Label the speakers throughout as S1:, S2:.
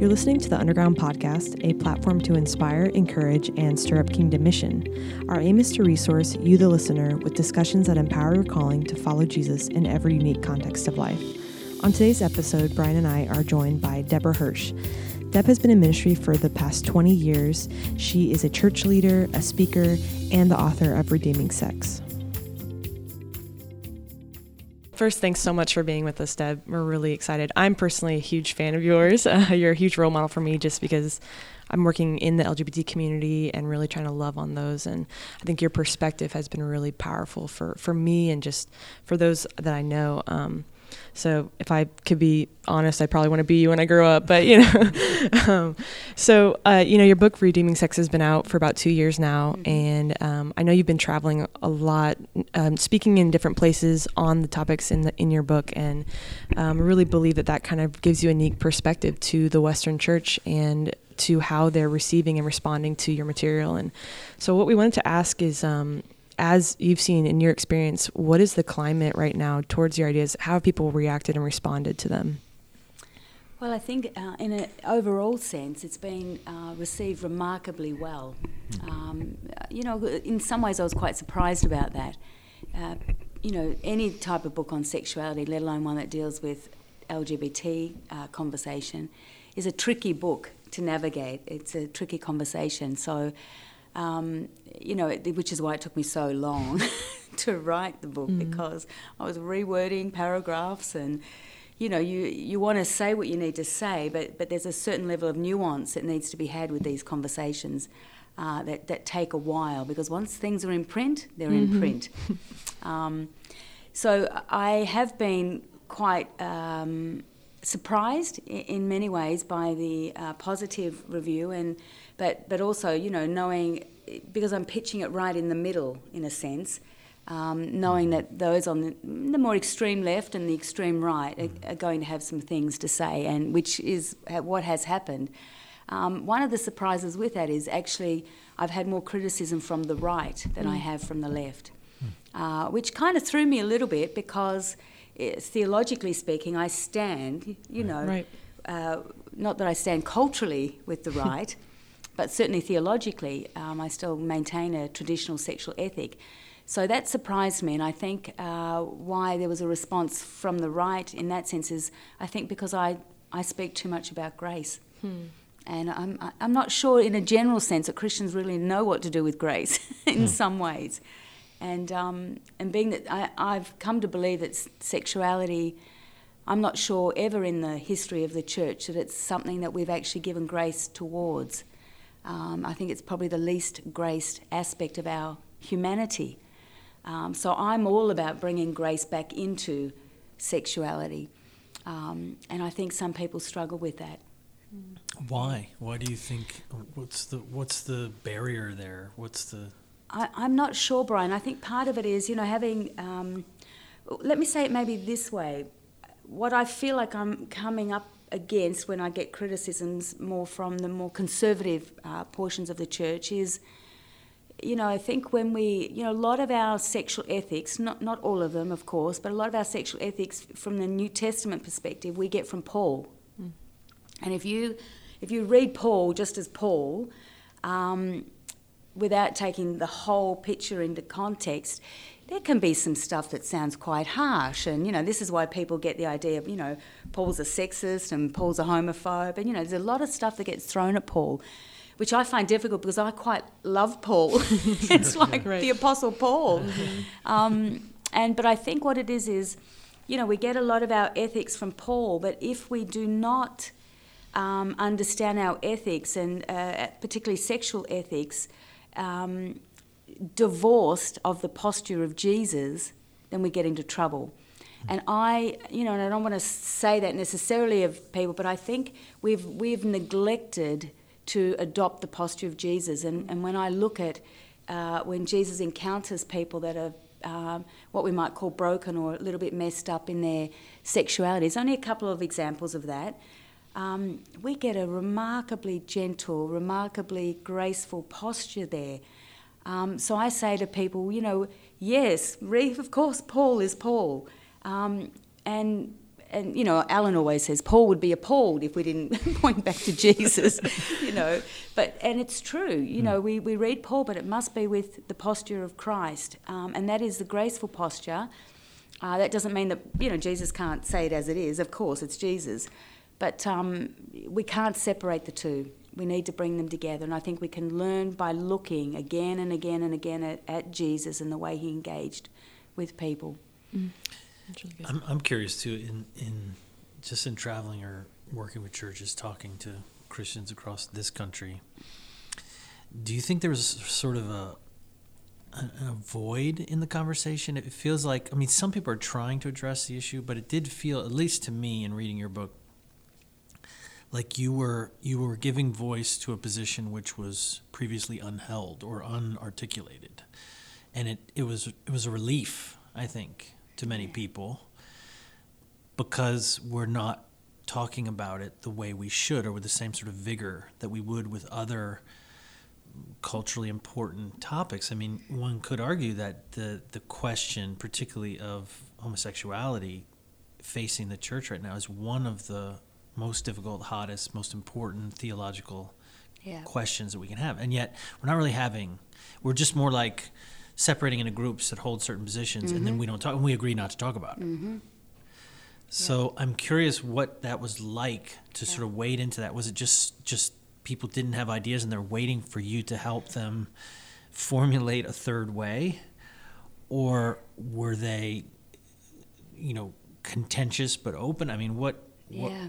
S1: You're listening to the Underground Podcast, a platform to inspire, encourage, and stir up kingdom mission. Our aim is to resource you, the listener, with discussions that empower your calling to follow Jesus in every unique context of life. On today's episode, Brian and I are joined by Debra Hirsch. Deb has been in ministry for the past 20 years. She is a church leader, a speaker, and the author of Redeeming Sex. First, thanks so much for being with us, Deb. We're really excited. I'm personally a huge fan of yours. Uh, you're a huge role model for me just because I'm working in the LGBT community and really trying to love on those. And I think your perspective has been really powerful for, for me and just for those that I know. Um, so if I could be honest, I probably want to be you when I grow up. But you know, um, so uh, you know, your book "Redeeming Sex" has been out for about two years now, mm-hmm. and um, I know you've been traveling a lot, um, speaking in different places on the topics in the in your book, and um, really believe that that kind of gives you a unique perspective to the Western Church and to how they're receiving and responding to your material. And so, what we wanted to ask is um, as you've seen in your experience, what is the climate right now towards your ideas? How have people reacted and responded to them?
S2: Well, I think uh, in an overall sense, it's been uh, received remarkably well. Um, you know, in some ways, I was quite surprised about that. Uh, you know, any type of book on sexuality, let alone one that deals with LGBT uh, conversation, is a tricky book to navigate. It's a tricky conversation. So um, you know, which is why it took me so long to write the book mm. because I was rewording paragraphs and you know you you want to say what you need to say but but there's a certain level of nuance that needs to be had with these conversations uh, that that take a while because once things are in print they're mm-hmm. in print um, so I have been quite um, surprised in, many ways by the uh, positive review and but but also you know knowing because I'm pitching it right in the middle in a sense. Um, knowing that those on the, the, more extreme left and the extreme right are, are, going to have some things to say, and which is what has happened. Um, one of the surprises with that is actually I've had more criticism from the right than mm. I have from the left, mm. uh, which kind of threw me a little bit because theologically speaking, I stand, you know, right. uh, not that I stand culturally with the right but certainly theologically, um, I still maintain a traditional sexual ethic. So that surprised me, and I think uh, why there was a response from the right in that sense is I think because I, I speak too much about grace. Hmm. And I'm, I'm not sure, in a general sense, that Christians really know what to do with grace in hmm. some ways. And, um, and being that I, I've come to believe that sexuality, I'm not sure ever in the history of the church that it's something that we've actually given grace towards. Um, I think it's probably the least graced aspect of our humanity. Um, so I'm all about bringing grace back into sexuality. Um, and I think some people struggle with that.
S3: Why? Why do you think? What's the what's the barrier there? What's the?
S2: I, am not sure, Brian. I think part of it is you know having. Um, let me say it maybe this way. What I feel like I'm coming up against when I get criticisms more from the more conservative uh, portions of the church is, you know, I think when we, you know, a lot of our sexual ethics, not, not all of them, of course, but a lot of our sexual ethics from the New Testament perspective, we get from Paul. Mm. And if you, if you read Paul just as Paul, um, without taking the whole picture into context, there can be some stuff that sounds quite harsh. And, you know, this is why people get the idea of, you know, Paul's a sexist and Paul's a homophobe. And, you know, there's a lot of stuff that gets thrown at Paul, which I find difficult because I quite love Paul. it's like right. the Apostle Paul. Mm-hmm. Um, and, but I think what it is is, you know, we get a lot of our ethics from Paul, but if we do not um, understand our ethics and uh, particularly sexual ethics, um, divorced of the posture of Jesus, then we get into trouble. And I, you know, and I don't want to say that necessarily of people, but I think we've we've neglected to adopt the posture of Jesus. And, and when I look at uh, when Jesus encounters people that are um, what we might call broken or a little bit messed up in their sexuality, there's only a couple of examples of that. Um, we get a remarkably gentle, remarkably graceful posture there. Um, so I say to people, you know, yes, of course, Paul is Paul. Um, and and you know, Alan always says Paul would be appalled if we didn't point back to Jesus, you know. But and it's true, you know, we, we read Paul, but it must be with the posture of Christ, um, and that is the graceful posture. Uh, that doesn't mean that you know Jesus can't say it as it is. Of course, it's Jesus, but um, we can't separate the two. We need to bring them together, and I think we can learn by looking again and again and again at, at Jesus and the way he engaged with people. Mm.
S3: Really I'm, I'm curious too in in just in traveling or working with churches, talking to Christians across this country. Do you think there was sort of a a void in the conversation? It feels like I mean some people are trying to address the issue, but it did feel, at least to me, in reading your book, like you were you were giving voice to a position which was previously unheld or unarticulated, and it, it was it was a relief, I think, to many people because we're not talking about it the way we should or with the same sort of vigor that we would with other culturally important topics. I mean, one could argue that the the question, particularly of homosexuality, facing the church right now is one of the most difficult, hottest, most important theological yeah. questions that we can have. And yet, we're not really having. We're just more like separating into groups that hold certain positions, mm-hmm. and then mm-hmm. we don't talk, and we agree not to talk about it. Mm-hmm. So yeah. I'm curious what that was like to yeah. sort of wade into that. Was it just just people didn't have ideas and they're waiting for you to help them formulate a third way, or were they, you know, contentious but open? I mean, what? what
S2: yeah.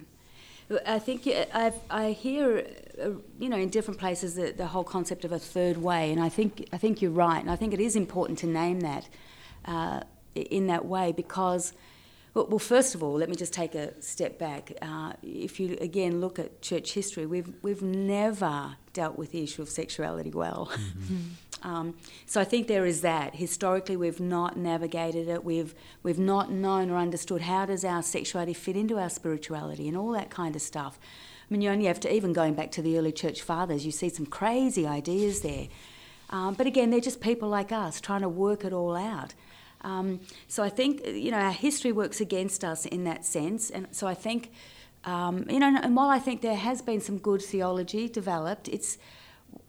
S2: I think i I hear, uh, you know, in different places the, the whole concept of a third way, and I think I think you're right, and I think it is important to name that uh, in that way because, well, well, first of all, let me just take a step back. Uh, if you again look at church history, we've we've never dealt with the issue of sexuality well. Mm-hmm. Um, so I think there is that. Historically, we've not navigated it. We've we've not known or understood how does our sexuality fit into our spirituality and all that kind of stuff. I mean, you only have to even going back to the early church fathers. You see some crazy ideas there, um, but again, they're just people like us trying to work it all out. Um, so I think you know our history works against us in that sense, and so I think. Um, you know, and while I think there has been some good theology developed, it's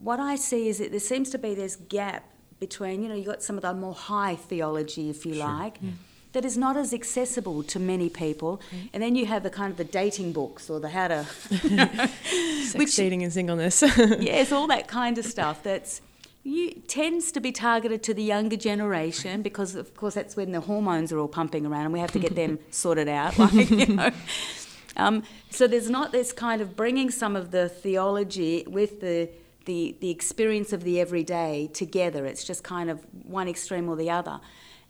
S2: what I see is that there seems to be this gap between, you know, you've got some of the more high theology, if you sure. like, yeah. that is not as accessible to many people. Mm. And then you have the kind of the dating books or the how to.
S1: Sex, which, dating and singleness.
S2: yes, all that kind of stuff that's. You, tends to be targeted to the younger generation because, of course, that's when the hormones are all pumping around and we have to get them sorted out. Like, you know. Um, so there's not this kind of bringing some of the theology with the the, the experience of the everyday together. It's just kind of one extreme or the other.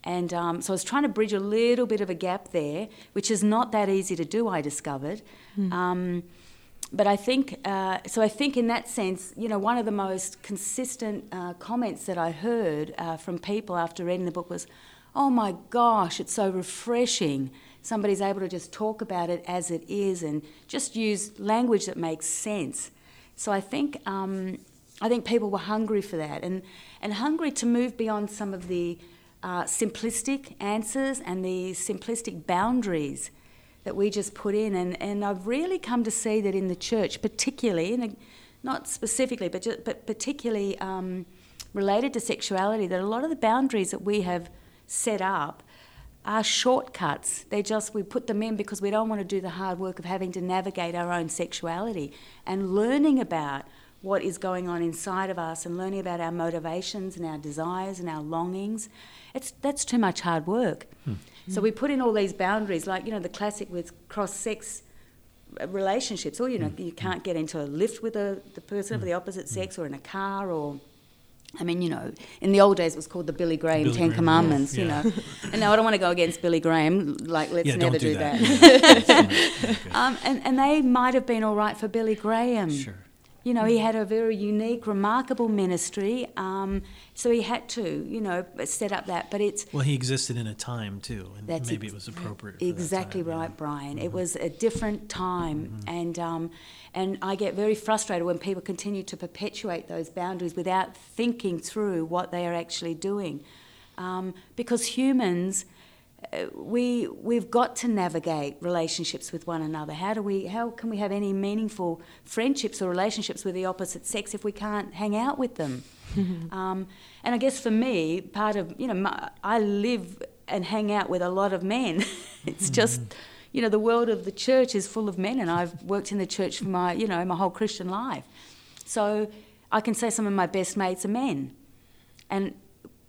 S2: And um, so I was trying to bridge a little bit of a gap there, which is not that easy to do, I discovered. Mm. Um, but I think, uh, so I think in that sense, you know, one of the most consistent uh, comments that I heard uh, from people after reading the book was, oh my gosh, it's so refreshing. Somebody's able to just talk about it as it is and just use language that makes sense. So I think um, I think people were hungry for that and and hungry to move beyond some of the uh, simplistic answers and the simplistic boundaries that we just put in. And, and I've really come to see that in the church, particularly, and not specifically, but, just, but particularly um, related to sexuality, that a lot of the boundaries that we have set up are shortcuts. They just, we put them in because we don't want to do the hard work of having to navigate our own sexuality and learning about what is going on inside of us and learning about our motivations and our desires and our longings. It's, that's too much hard work. Hmm. So we put in all these boundaries, like, you know, the classic with cross sex relationships, or, you know, hmm. you can't get into a lift with a, the person of hmm. the opposite hmm. sex or in a car or I mean, you know, in the old days it was called the Billy Graham Billy Ten Graham Commandments, yeah. you know. and now I don't want to go against Billy Graham, like, let's
S3: yeah,
S2: never
S3: do,
S2: do that. that. um, and, and they might have been all right for Billy Graham.
S3: Sure.
S2: You know, he had a very unique, remarkable ministry, um, so he had to, you know, set up that. But it's
S3: well, he existed in a time too, and maybe ex- it was appropriate.
S2: exactly
S3: time,
S2: right,
S3: yeah.
S2: Brian. Mm-hmm. It was a different time, mm-hmm. and um, and I get very frustrated when people continue to perpetuate those boundaries without thinking through what they are actually doing, um, because humans we we've got to navigate relationships with one another. How do we? How can we have any meaningful friendships or relationships with the opposite sex if we can't hang out with them? um, and I guess for me, part of you know, my, I live and hang out with a lot of men. it's just you know, the world of the church is full of men, and I've worked in the church for my, you know, my whole Christian life. So I can say some of my best mates are men, and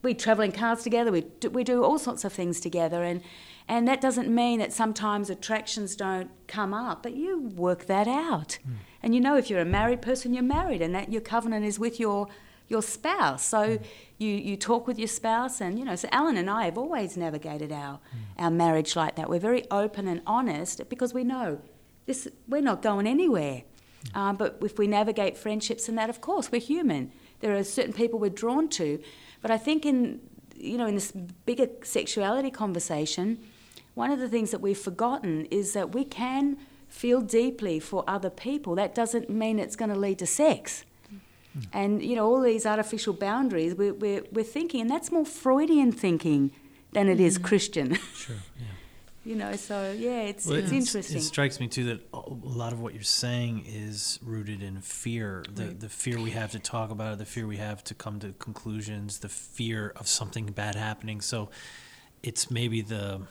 S2: we travel in cars together. We do, we do all sorts of things together, and and that doesn't mean that sometimes attractions don't come up, but you work that out. Mm. And you know, if you're a married person, you're married, and that your covenant is with your your spouse. So mm. you, you talk with your spouse, and you know. So Alan and I have always navigated our mm. our marriage like that. We're very open and honest because we know this. We're not going anywhere. Mm. Uh, but if we navigate friendships and that, of course, we're human. There are certain people we're drawn to, but I think in you know in this bigger sexuality conversation, one of the things that we've forgotten is that we can feel deeply for other people. That doesn't mean it's going to lead to sex. Mm. And, you know, all these artificial boundaries, we're, we're, we're thinking, and that's more Freudian thinking than it mm-hmm. is Christian.
S3: Sure, yeah.
S2: You know, so yeah, it's, well, it's, it's, interesting. It
S3: strikes me too that a lot of what you're saying is rooted in fear. The, right. the fear we have to talk about it, the fear we have to come to conclusions, the fear of something bad happening. So it's maybe the,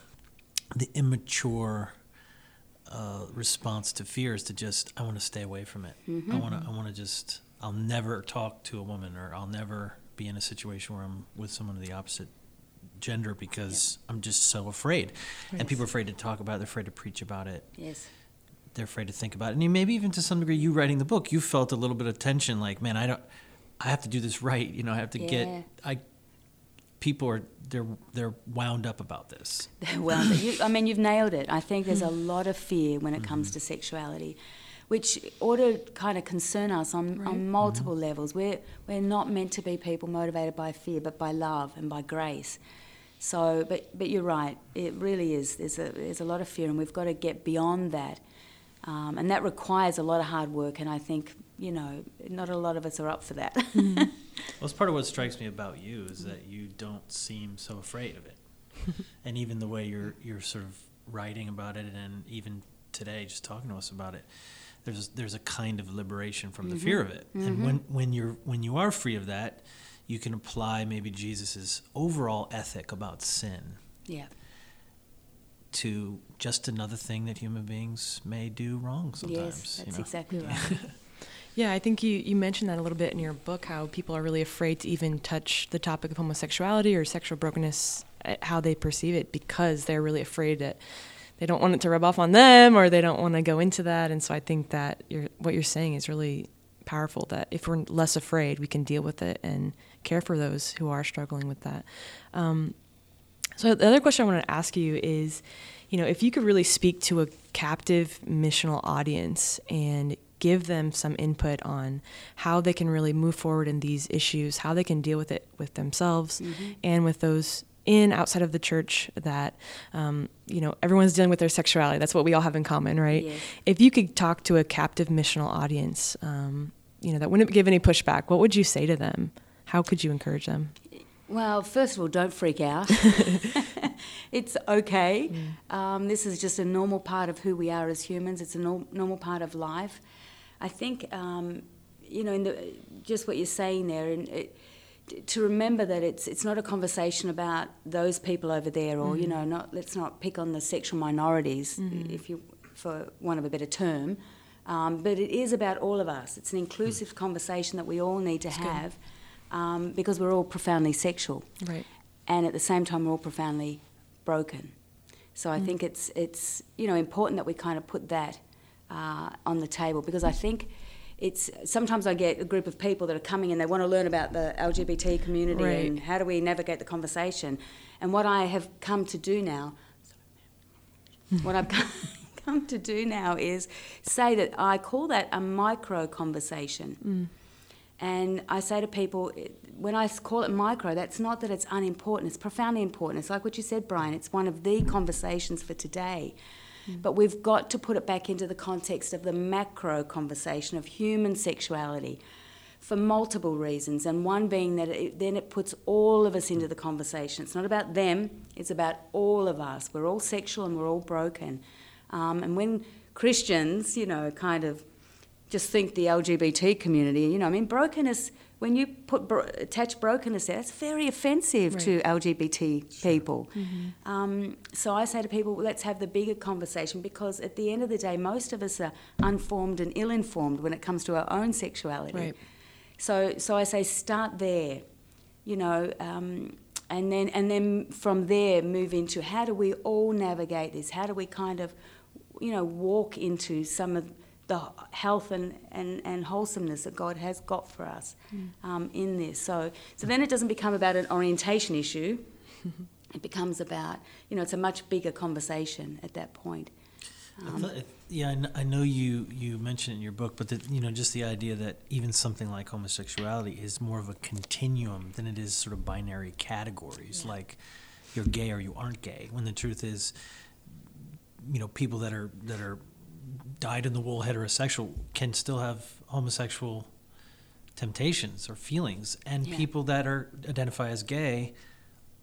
S3: the immature uh, response to fear is to just, I want to stay away from it. Mm-hmm. I want to, I want to just I'll never talk to a woman or I'll never be in a situation where I'm with someone of the opposite gender because yeah. I'm just so afraid. Yes. And people are afraid to talk about it, they're afraid to preach about it.
S2: Yes.
S3: They're afraid to think about it. And maybe even to some degree you writing the book, you felt a little bit of tension like, man, I don't I have to do this right, you know, I have to yeah. get I people are they're they're wound up about this.
S2: They're wound up. You, I mean, you've nailed it. I think there's a lot of fear when it mm-hmm. comes to sexuality which ought to kind of concern us on, right. on multiple mm-hmm. levels. We're, we're not meant to be people motivated by fear, but by love and by grace. So, but, but you're right, it really is. There's a, there's a lot of fear, and we've got to get beyond that. Um, and that requires a lot of hard work, and I think, you know, not a lot of us are up for that.
S3: Mm-hmm. well, it's part of what strikes me about you is that you don't seem so afraid of it. and even the way you're, you're sort of writing about it, and even today, just talking to us about it, there's there's a kind of liberation from mm-hmm. the fear of it. Mm-hmm. And when when you're when you are free of that, you can apply maybe Jesus's overall ethic about sin.
S2: Yeah.
S3: To just another thing that human beings may do wrong sometimes.
S2: Yes, that's you know? exactly right.
S1: yeah, I think you, you mentioned that a little bit in your book how people are really afraid to even touch the topic of homosexuality or sexual brokenness, eh, how they perceive it, because they're really afraid that they don't want it to rub off on them or they don't want to go into that. And so I think that you're, what you're saying is really powerful that if we're less afraid, we can deal with it and care for those who are struggling with that. Um, so the other question I want to ask you is, you know, if you could really speak to a captive missional audience and give them some input on how they can really move forward in these issues, how they can deal with it with themselves mm-hmm. and with those in outside of the church that um, you know everyone's dealing with their sexuality. That's what we all have in common right? Yes. if you could talk to a captive missional audience um, you know that wouldn't give any pushback what would you say to them? How could you encourage them?
S2: Well first of all don't freak out. It's okay. Mm. um, this is just a normal part of who we are as humans. It's a no- normal part of life. I think um, you know in the just what you're saying there and it, to remember that it's it's not a conversation about those people over there, or mm-hmm. you know, not let's not pick on the sexual minorities, mm-hmm. if you, for want of a better term, um, but it is about all of us. It's an inclusive mm-hmm. conversation that we all need to That's have, um, because we're all profoundly sexual,
S1: right?
S2: And at the same time, we're all profoundly broken. So I mm. think it's it's you know important that we kind of put that uh, on the table because I think it's sometimes I get a group of people that are coming and they want to learn about the LGBT community right. and how do we navigate the conversation. And what I have come to do now, what I've come to do now is say that I call that a micro conversation. Mm. And I say to people, when I call it micro, that's not that it's unimportant, it's profoundly important. It's like what you said, Brian, it's one of the conversations for today. But we've got to put it back into the context of the macro conversation of human sexuality. for multiple reasons, and one being that it, then it puts all of us into the conversation. It's not about them, it's about all of us. We're all sexual and we're all broken. Um, and when Christians, you know, kind of just think the LGBT community, you know, I mean, brokenness, when you put bro- attach brokenness there, it's very offensive
S1: Right.
S2: to LGBT people. Um, so I say to people, let's have the bigger conversation because at the end of the day, most of us are unformed and ill informed when it comes to our own sexuality.
S1: Right.
S2: So, so I say start there, you know, um, and then and then from there move into how do we all navigate this? How do we kind of, you know, walk into some of the health and, and, and wholesomeness that God has got for us um, in this. So, so then it doesn't become about an orientation issue. it becomes about, you know, it's a much bigger conversation at that point.
S3: I thought- yeah, I kn- I know you you mentioned it in your book, but the, you know, just the idea that even something like homosexuality is more of a continuum than it is sort of binary categories, like you're gay or you aren't gay. When the truth is, you know, people that are that are dyed in the wool heterosexual can still have homosexual temptations or feelings, and
S2: Yeah.
S3: people that are identify as gay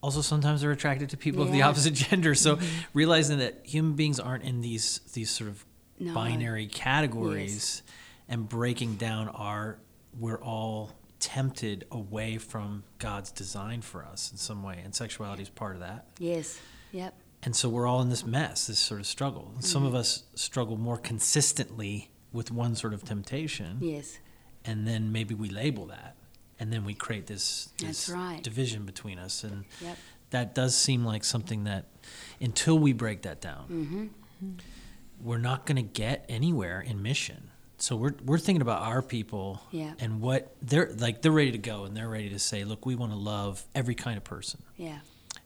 S3: also sometimes are attracted to people of the opposite gender. So mm-hmm. realizing that human beings aren't in these these sort of
S2: No.
S3: binary categories and breaking down our we're all tempted away from God's design for us in some way and sexuality is part of that.
S2: Yes, yep,
S3: And so we're all in this mess, this sort of struggle. And some of us struggle more consistently with one sort of temptation
S2: yes,
S3: and then maybe we label that and then we create this, this
S2: right.
S3: division between us and
S2: yep.
S3: that does seem like something that until we break that down
S2: hmm
S3: we're not going to get anywhere in mission so we're, we're thinking about our people
S2: Yeah.
S3: and what they're like they're ready to go and they're ready to say look we want to love every kind of person
S2: Yeah,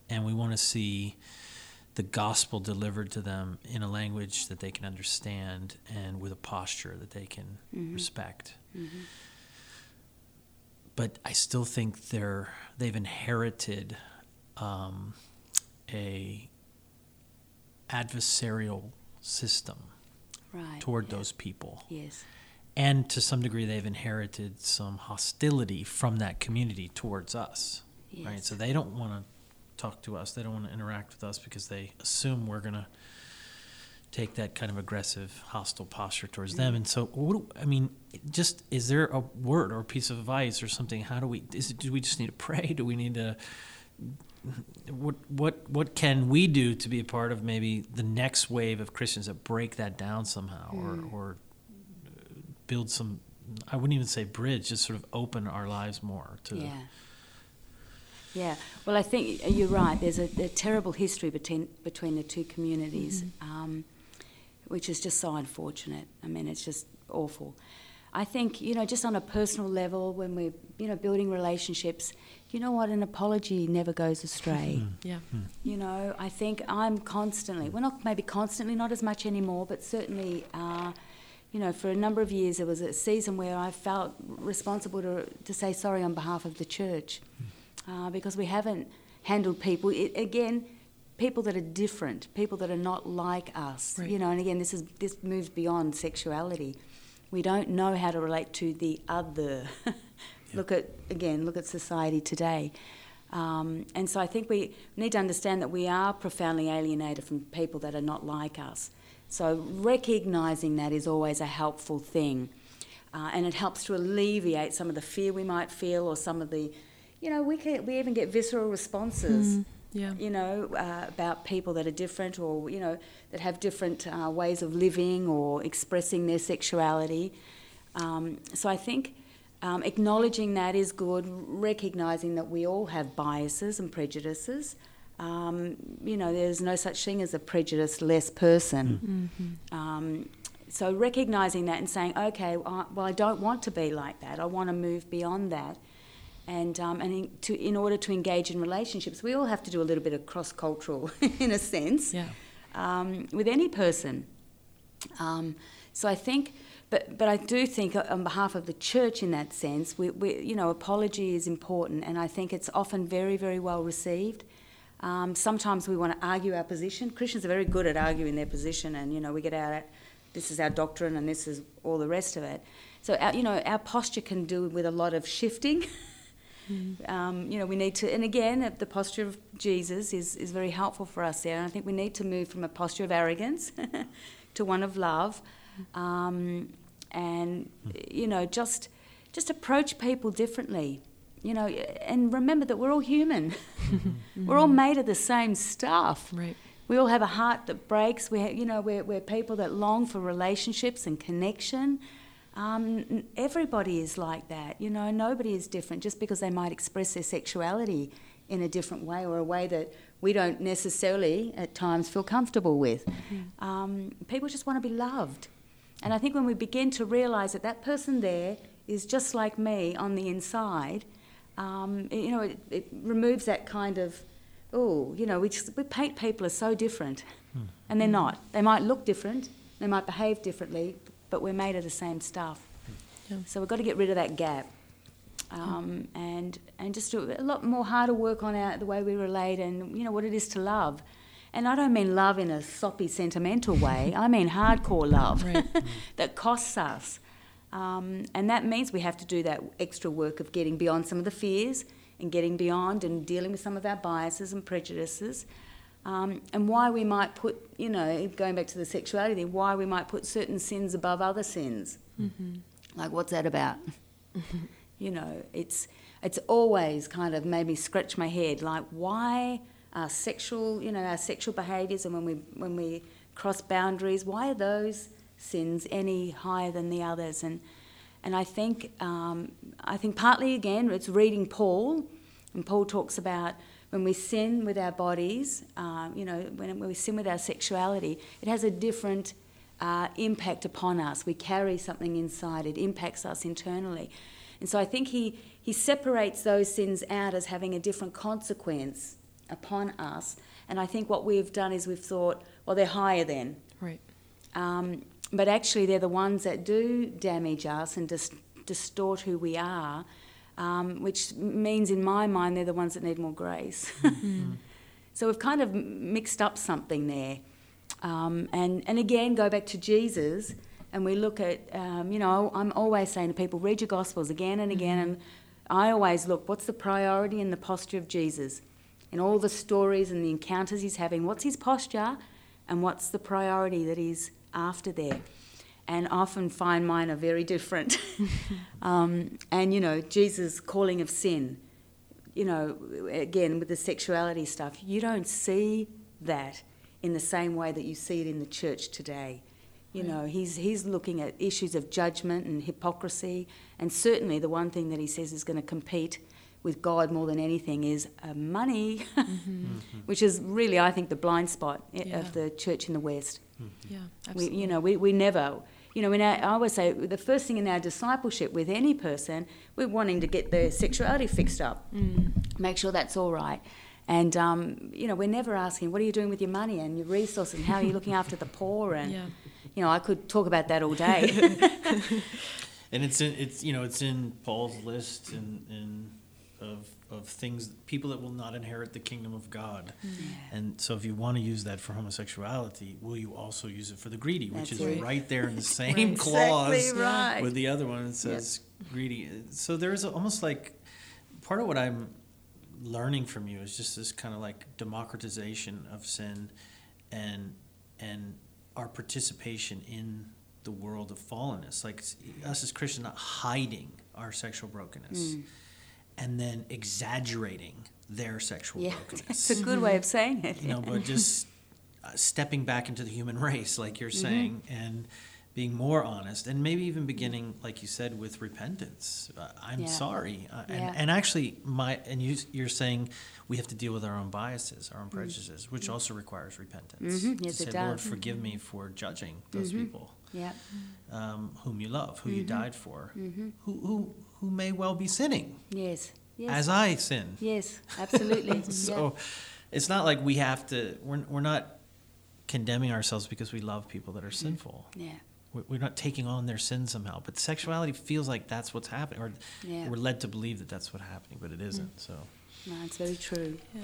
S3: and we want to see the gospel delivered to them in a language that they can understand and with a posture that they can
S2: Mhm.
S3: respect
S2: Mhm.
S3: but I still think they're they've inherited um, a adversarial system
S2: right.
S3: toward
S2: yeah.
S3: those people,
S2: Yes,
S3: and to some degree they've inherited some hostility from that community towards us.
S2: yes.
S3: Right, so they don't want to talk to us. They don't want to interact with us because they assume we're gonna take that kind of aggressive, hostile posture towards them. And so, what do, I mean, just is there a word or a piece of advice or something? How do we? Is it, do we just need to pray? Do we need to? What what what can we do to be a part of maybe the next wave of Christians that break that down somehow,
S2: Mm.
S3: or or build some? I wouldn't even say bridge, just sort of open our lives more to.
S2: Yeah. Yeah. Well, I think uh, you're right. There's a, a terrible history between between the two communities, mm-hmm. um, which is just so unfortunate. I mean, it's just awful. I think you know, just on a personal level, when we're you know building relationships, you know what, an apology never goes astray. Hmm.
S1: Yeah. Hmm.
S2: You know, I think I'm constantly, well, not maybe constantly, not as much anymore, but certainly, uh, you know, for a number of years, there was a season where I felt responsible to, to say sorry on behalf of the church hmm. Uh, because we haven't handled people, it, again, people that are different, people that are not like us.
S1: Right.
S2: You know, and again, this, is, this moves beyond sexuality. We don't know how to relate to the other. Look at, again, look at society today. Um, and so I think we need to understand that we are profoundly alienated from people that are not like us. So recognising that is always a helpful thing. Uh, and it helps to alleviate some of the fear we might feel or some of the, you know, we, can, we even get visceral responses,
S1: Yeah.
S2: you know, uh, about people that are different or, you know, that have different uh, ways of living or expressing their sexuality. Um, so I think um, acknowledging that is good, recognising that we all have biases and prejudices. Um, you know, there's no such thing as a prejudiced-less person.
S1: Mm-hmm.
S2: Um, so recognising that and saying, okay, well, I don't want to be like that. I want to move beyond that. And, um, and in, to, in order to engage in relationships, we all have to do a little bit of cross-cultural, in a sense,
S1: Yeah.
S2: um, with any person. Um, so I think, but but I do think uh, on behalf of the church, in that sense, we, we you know apology is important, and I think it's often very very well received. Um, sometimes we want to argue our position. Christians are very good at arguing their position, and you know we get out at this is our doctrine and this is all the rest of it. So, our, you know, our posture can do with a lot of shifting. Mm. Um, you know, we need to, and again, the posture of Jesus is, is very helpful for us there. And I think we need to move from a posture of arrogance to one of love. Um, and, you know, just, just approach people differently. You know, and remember that we're all human. mm-hmm. We're all made of the same stuff.
S1: Right.
S2: We all have a heart that breaks. We, have, you know, we're, we're people that long for relationships and connection. Um, everybody is like that, you know, nobody is different just because they might express their sexuality in a different way or a way that we don't necessarily at times feel comfortable with. Mm-hmm. Um, people just want to be loved. And I think when we begin to realise that that person there is just like me on the inside, um, it, you know, it, it, removes that kind of, oh, you know, we, just, we paint people as so different. Hmm. And they're not. They might look different, they might behave differently, but we're made of the same stuff. Yeah. So we've got to get rid of that gap. Um, and and just do a lot more harder work on our, the way we relate and you know what it is to love. And I don't mean love in a soppy, sentimental way. I mean hardcore love right. that costs us. Um, and that means we have to do that extra work of getting beyond some of the fears and getting beyond and dealing with some of our biases and prejudices um, and why we might put, you know, going back to the sexuality thing, why we might put certain sins above other sins. Mm-hmm. Like, what's that about? you know, it's it's always kind of made me scratch my head. Like, why our sexual, you know, our sexual behaviours, and when we when we cross boundaries, why are those sins any higher than the others? And and I think um, I think partly again it's reading Paul, and Paul talks about when we sin with our bodies, um, you know, when, when, we sin with our sexuality, it has a different uh, impact upon us. We carry something inside, it impacts us internally. And so I think he, he separates those sins out as having a different consequence upon us. And I think what we've done is we've thought, well, they're higher then.
S1: Right.
S2: Um, but actually, they're the ones that do damage us and dis- distort who we are um, which means in my mind they're the ones that need more grace. Mm-hmm. so we've kind of mixed up something there. Um, and, and again, go back to Jesus, and we look at, um, you know, I'm always saying to people, read your Gospels again and again, mm-hmm. and I always look, what's the priority and the posture of Jesus? In all the stories and the encounters he's having, what's his posture and what's the priority that he's after there? And often find mine are very different. um, and, you know, Jesus' calling of sin, you know, again, with the sexuality stuff, you don't see that in the same way that you see it in the church today. You know, he's, he's looking at issues of judgment and hypocrisy, and certainly the one thing that he says is going to compete with God more than anything is uh, money, mm-hmm. which is really, I think, the blind spot yeah. of the church in the West.
S1: Yeah, absolutely.
S2: We, you know, we, we never, you know, in our, I always say the first thing in our discipleship with any person, we're wanting to get their sexuality fixed up, mm. make sure that's all right. And, um, you know, we're never asking, what are you doing with your money and your resources and how are you looking after the poor? And, yeah. you know, I could talk about that all day.
S3: and it's in, it's, you know, it's in Paul's list and, and of of things people that will not inherit the kingdom of God. Yeah. And so if you want to use that for homosexuality, will you also use it for the greedy, which That's is right. right. there in the same right. clause
S2: exactly right.
S3: with the other one. It says yep. greedy. So there's almost like part of what I'm learning from you is just this kind of like democratization of sin and and our participation in the world of fallenness like us as christians not hiding our sexual brokenness mm and then exaggerating their sexual yeah, brokenness.
S2: It's a good way of saying it.
S3: you know, but just uh, stepping back into the human race, like you're mm-hmm. saying, and being more honest, and maybe even beginning, like you said, with repentance. Uh, I'm yeah. sorry, uh, and, yeah. and actually, my and you you're saying we have to deal with our own biases, our own mm-hmm. prejudices, which mm-hmm. also requires repentance.
S2: Mm-hmm. Yes,
S3: to
S2: say.
S3: Lord, forgive me for judging those
S2: mm-hmm.
S3: people.
S2: Yeah.
S3: Um, whom you love, who you died for, who who who may well be sinning.
S2: Yes. Yes.
S3: As I sin.
S2: Yes, absolutely.
S3: so yeah. it's not like we have to, we're, we're not condemning ourselves because we love people that are sinful.
S2: Yeah.
S3: We're not taking on their sin somehow. But sexuality feels like that's what's happening, or
S2: yeah.
S3: we're led to believe that that's what's happening, but it isn't. Mm. So.
S2: No, it's very true.
S1: Yeah.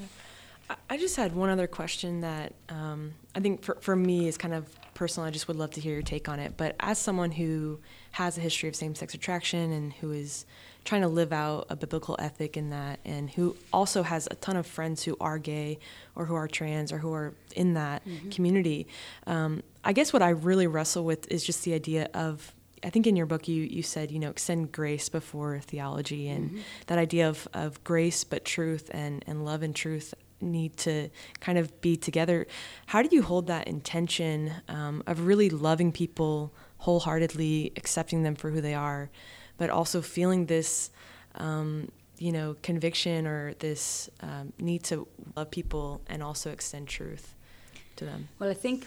S1: I just had one other question that um, I think for, for me is kind of personal. I just would love to hear your take on it. But as someone who has a history of same sex attraction and who is trying to live out a biblical ethic in that, and who also has a ton of friends who are gay or who are trans or who are in that mm-hmm. community, um, I guess what I really wrestle with is just the idea of I think in your book you, you said, you know, extend grace before theology and mm-hmm. that idea of, of grace but truth and, and love and truth need to kind of be together. How do you hold that intention um, of really loving people wholeheartedly, accepting them for who they are, but also feeling this, um, you know, conviction or this um, need to love people and also extend truth to them?
S2: Well, I think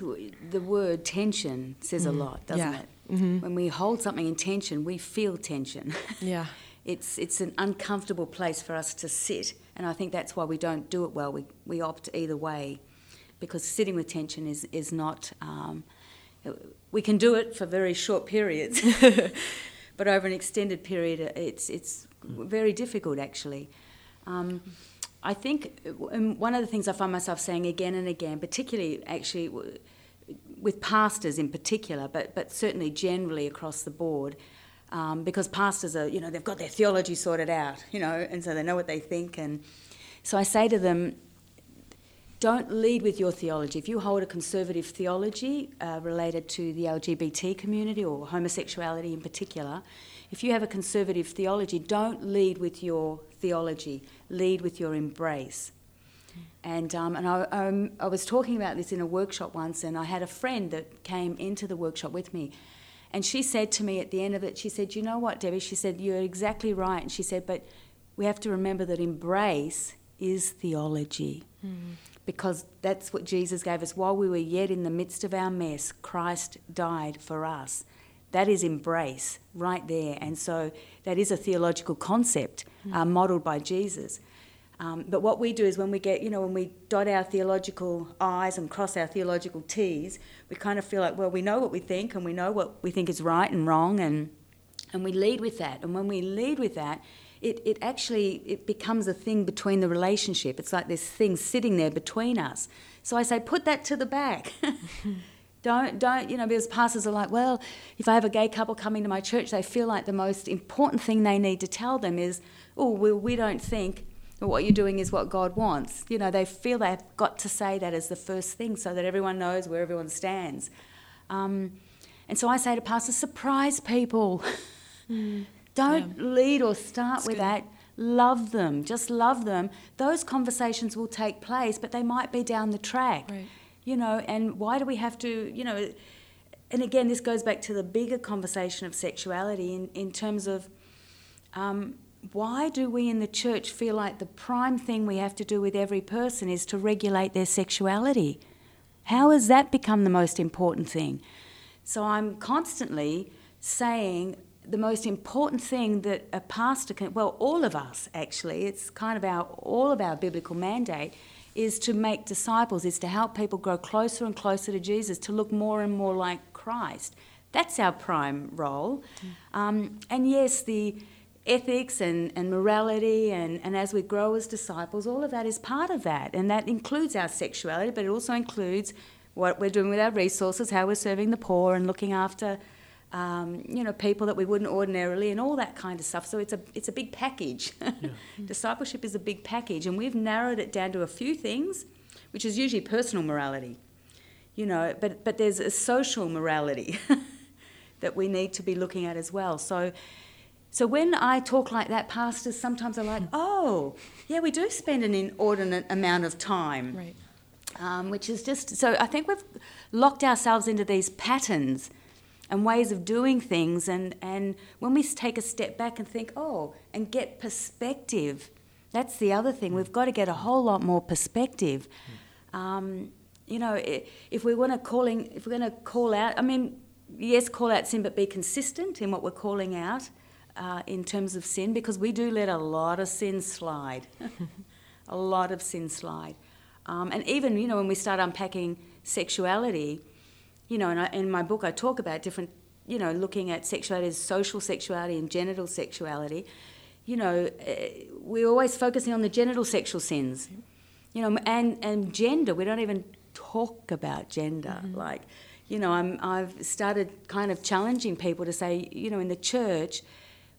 S2: the word tension says mm-hmm. a lot, doesn't
S1: yeah.
S2: it? Mm-hmm. When we hold something in tension, we feel tension.
S1: Yeah.
S2: It's it's an uncomfortable place for us to sit, and I think that's why we don't do it well. We we opt either way, because sitting with tension is is not. Um, we can do it for very short periods, but over an extended period, it's it's very difficult actually. Um, I think one of the things I find myself saying again and again, particularly actually with pastors in particular, but, but certainly generally across the board, um, because pastors are, you know, they've got their theology sorted out, you know, and so they know what they think. And so I say to them, don't lead with your theology. If you hold a conservative theology uh, related to the LGBT community or homosexuality in particular, if you have a conservative theology, don't lead with your theology, lead with your embrace. And, um, and I, um, I was talking about this in a workshop once, and I had a friend that came into the workshop with me. And she said to me at the end of it, she said, You know what, Debbie? She said, You're exactly right. And she said, But we have to remember that embrace is theology. Mm. Because that's what Jesus gave us. While we were yet in the midst of our mess, Christ died for us. That is embrace right there. And so that is a theological concept mm. uh, modelled by Jesus. Um, but what we do is when we get, you know, when we dot our theological I's and cross our theological T's, we kind of feel like, well, we know what we think and we know what we think is right and wrong, and and we lead with that. And when we lead with that, it, it actually it becomes a thing between the relationship. It's like this thing sitting there between us. So I say, put that to the back. don't don't you know because pastors are like well if i have a gay couple coming to my church they feel like the most important thing they need to tell them is oh well we don't think what you're doing is what God wants. You know, they feel they've got to say that as the first thing so that everyone knows where everyone stands. Um, and so I say to pastors, surprise people. Mm. Don't yeah. lead or start That's with good. that. Love them. Just love them. Those conversations will take place, but they might be down the track.
S1: Right.
S2: You know, and why do we have to, you know, and again, this goes back to the bigger conversation of sexuality in, in terms of um, why do we in the church feel like the prime thing we have to do with every person is to regulate their sexuality? How has that become the most important thing? So I'm constantly saying the most important thing that a pastor can, well, all of us actually, it's kind of our, all of our biblical mandate, is to make disciples, is to help people grow closer and closer to Jesus, to look more and more like Christ. That's our prime role. Mm. Um, and yes, the ethics and, and morality and, and as we grow as disciples, all of that is part of that. And that includes our sexuality, but it also includes what we're doing with our resources, how we're serving the poor and looking after um, you know, people that we wouldn't ordinarily and all that kind of stuff. So it's a, it's a big package. Yeah. Discipleship is a big package and we've narrowed it down to a few things, which is usually personal morality. You know, but, but there's a social morality that we need to be looking at as well. So so when I talk like that, pastors sometimes are like, oh, yeah, we do spend an inordinate amount of time.
S1: Right.
S2: Um, which is just, so I think we've locked ourselves into these patterns and ways of doing things. And, and when we take a step back and think, oh, and get perspective, that's the other thing. We've got to get a whole lot more perspective. Um, you know, if we want to calling, if we're going to call out, I mean, yes, call out sin, but be consistent in what we're calling out uh, in terms of sin because we do let a lot of sin slide. a lot of sin slide. Um, and even, you know, when we start unpacking sexuality, you know, and I, in my book I talk about different, you know, looking at sexuality as social sexuality and genital sexuality. You know, uh, we're always focusing on the genital sexual sins. you know, and and gender. We don't even talk about gender.
S1: Mm-hmm.
S2: Like, you know, I'm I've started kind of challenging people to say, you know, in the church.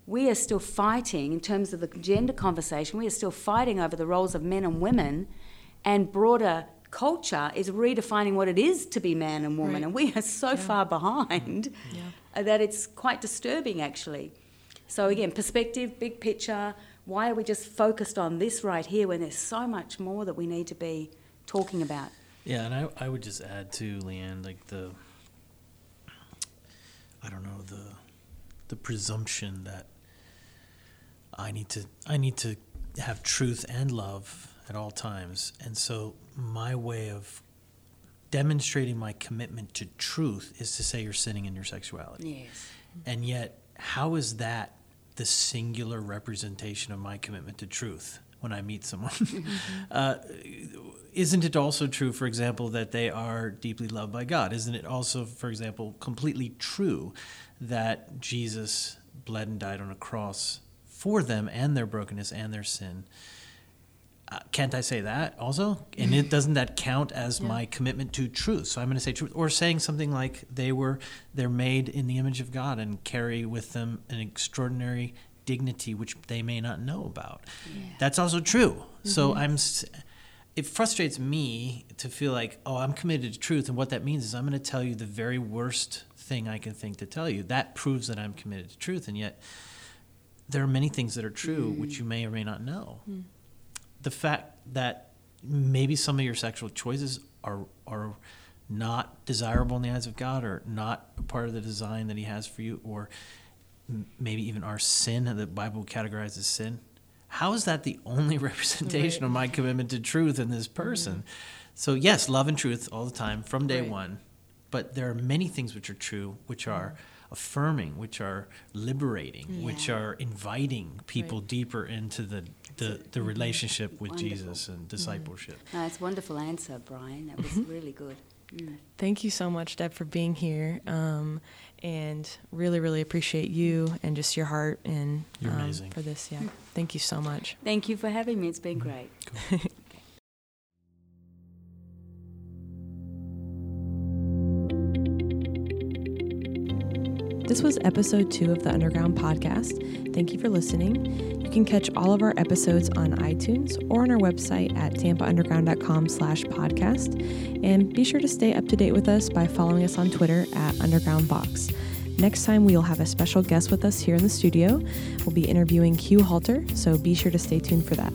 S2: We are still fighting in terms of the gender conversation. We are still fighting over the roles of men and women, and broader culture is redefining what it is to be man and woman,
S1: Right.
S2: and we are so far behind
S1: Yeah.
S2: uh, that it's quite disturbing actually. So again, perspective, big picture. Why are we just focused on this right here when there's so much more that we need to be talking about?
S3: Yeah, and I, I would just add to Leann, like the, I don't know the, the presumption that I need to I need to have truth and love at all times, and so my way of demonstrating my commitment to truth is to say you're sinning in your sexuality,
S2: Yes.
S3: and yet how is that the singular representation of my commitment to truth when I meet someone? uh, isn't it also true, for example, that they are deeply loved by God? Isn't it also, for example, completely true that Jesus bled and died on a cross for them and their brokenness and their sin? Uh, can't I say that also? And it doesn't that count as
S1: Yeah.
S3: my commitment to truth? So I'm going to say truth, or saying something like they were they're made in the image of God and carry with them an extraordinary dignity which they may not know about. That's also true. So I'm. It frustrates me to feel like, oh, I'm committed to truth, and what that means is I'm going to tell you the very worst thing I can think to tell you. That proves that I'm committed to truth, and yet there are many things that are true mm-hmm. which you may or may not know hmm. the fact that maybe some of your sexual choices are are not desirable in the eyes of God or not a part of the design that He has for you, or m- maybe even our sin that the Bible categorizes sin. How is that the only representation of my commitment to truth in this person? Mm-hmm. So yes, love and truth all the time from day
S1: Right.
S3: one, but there are many things which are true, which are mm-hmm. Affirming, which are liberating, which are inviting people
S1: Right.
S3: deeper into the the, the relationship with
S2: Wonderful.
S3: Jesus and discipleship.
S2: No, it's a wonderful answer, Brian. That was really good. Mm.
S1: Thank you so much, Deb, for being here. Um, and really, really appreciate you and just your heart and
S3: You're
S1: um,
S3: amazing.
S1: for this. Yeah. Thank you so much.
S2: Thank you for having me. It's been great.
S1: This was episode two of the Underground Podcast. Thank you for listening. You can catch all of our episodes on iTunes or on our website at tampaunderground.com slash podcast. And be sure to stay up to date with us by following us on Twitter at Underground Box. Next time, we'll have a special guest with us here in the studio. We'll be interviewing Hugh Halter, so be sure to stay tuned for that.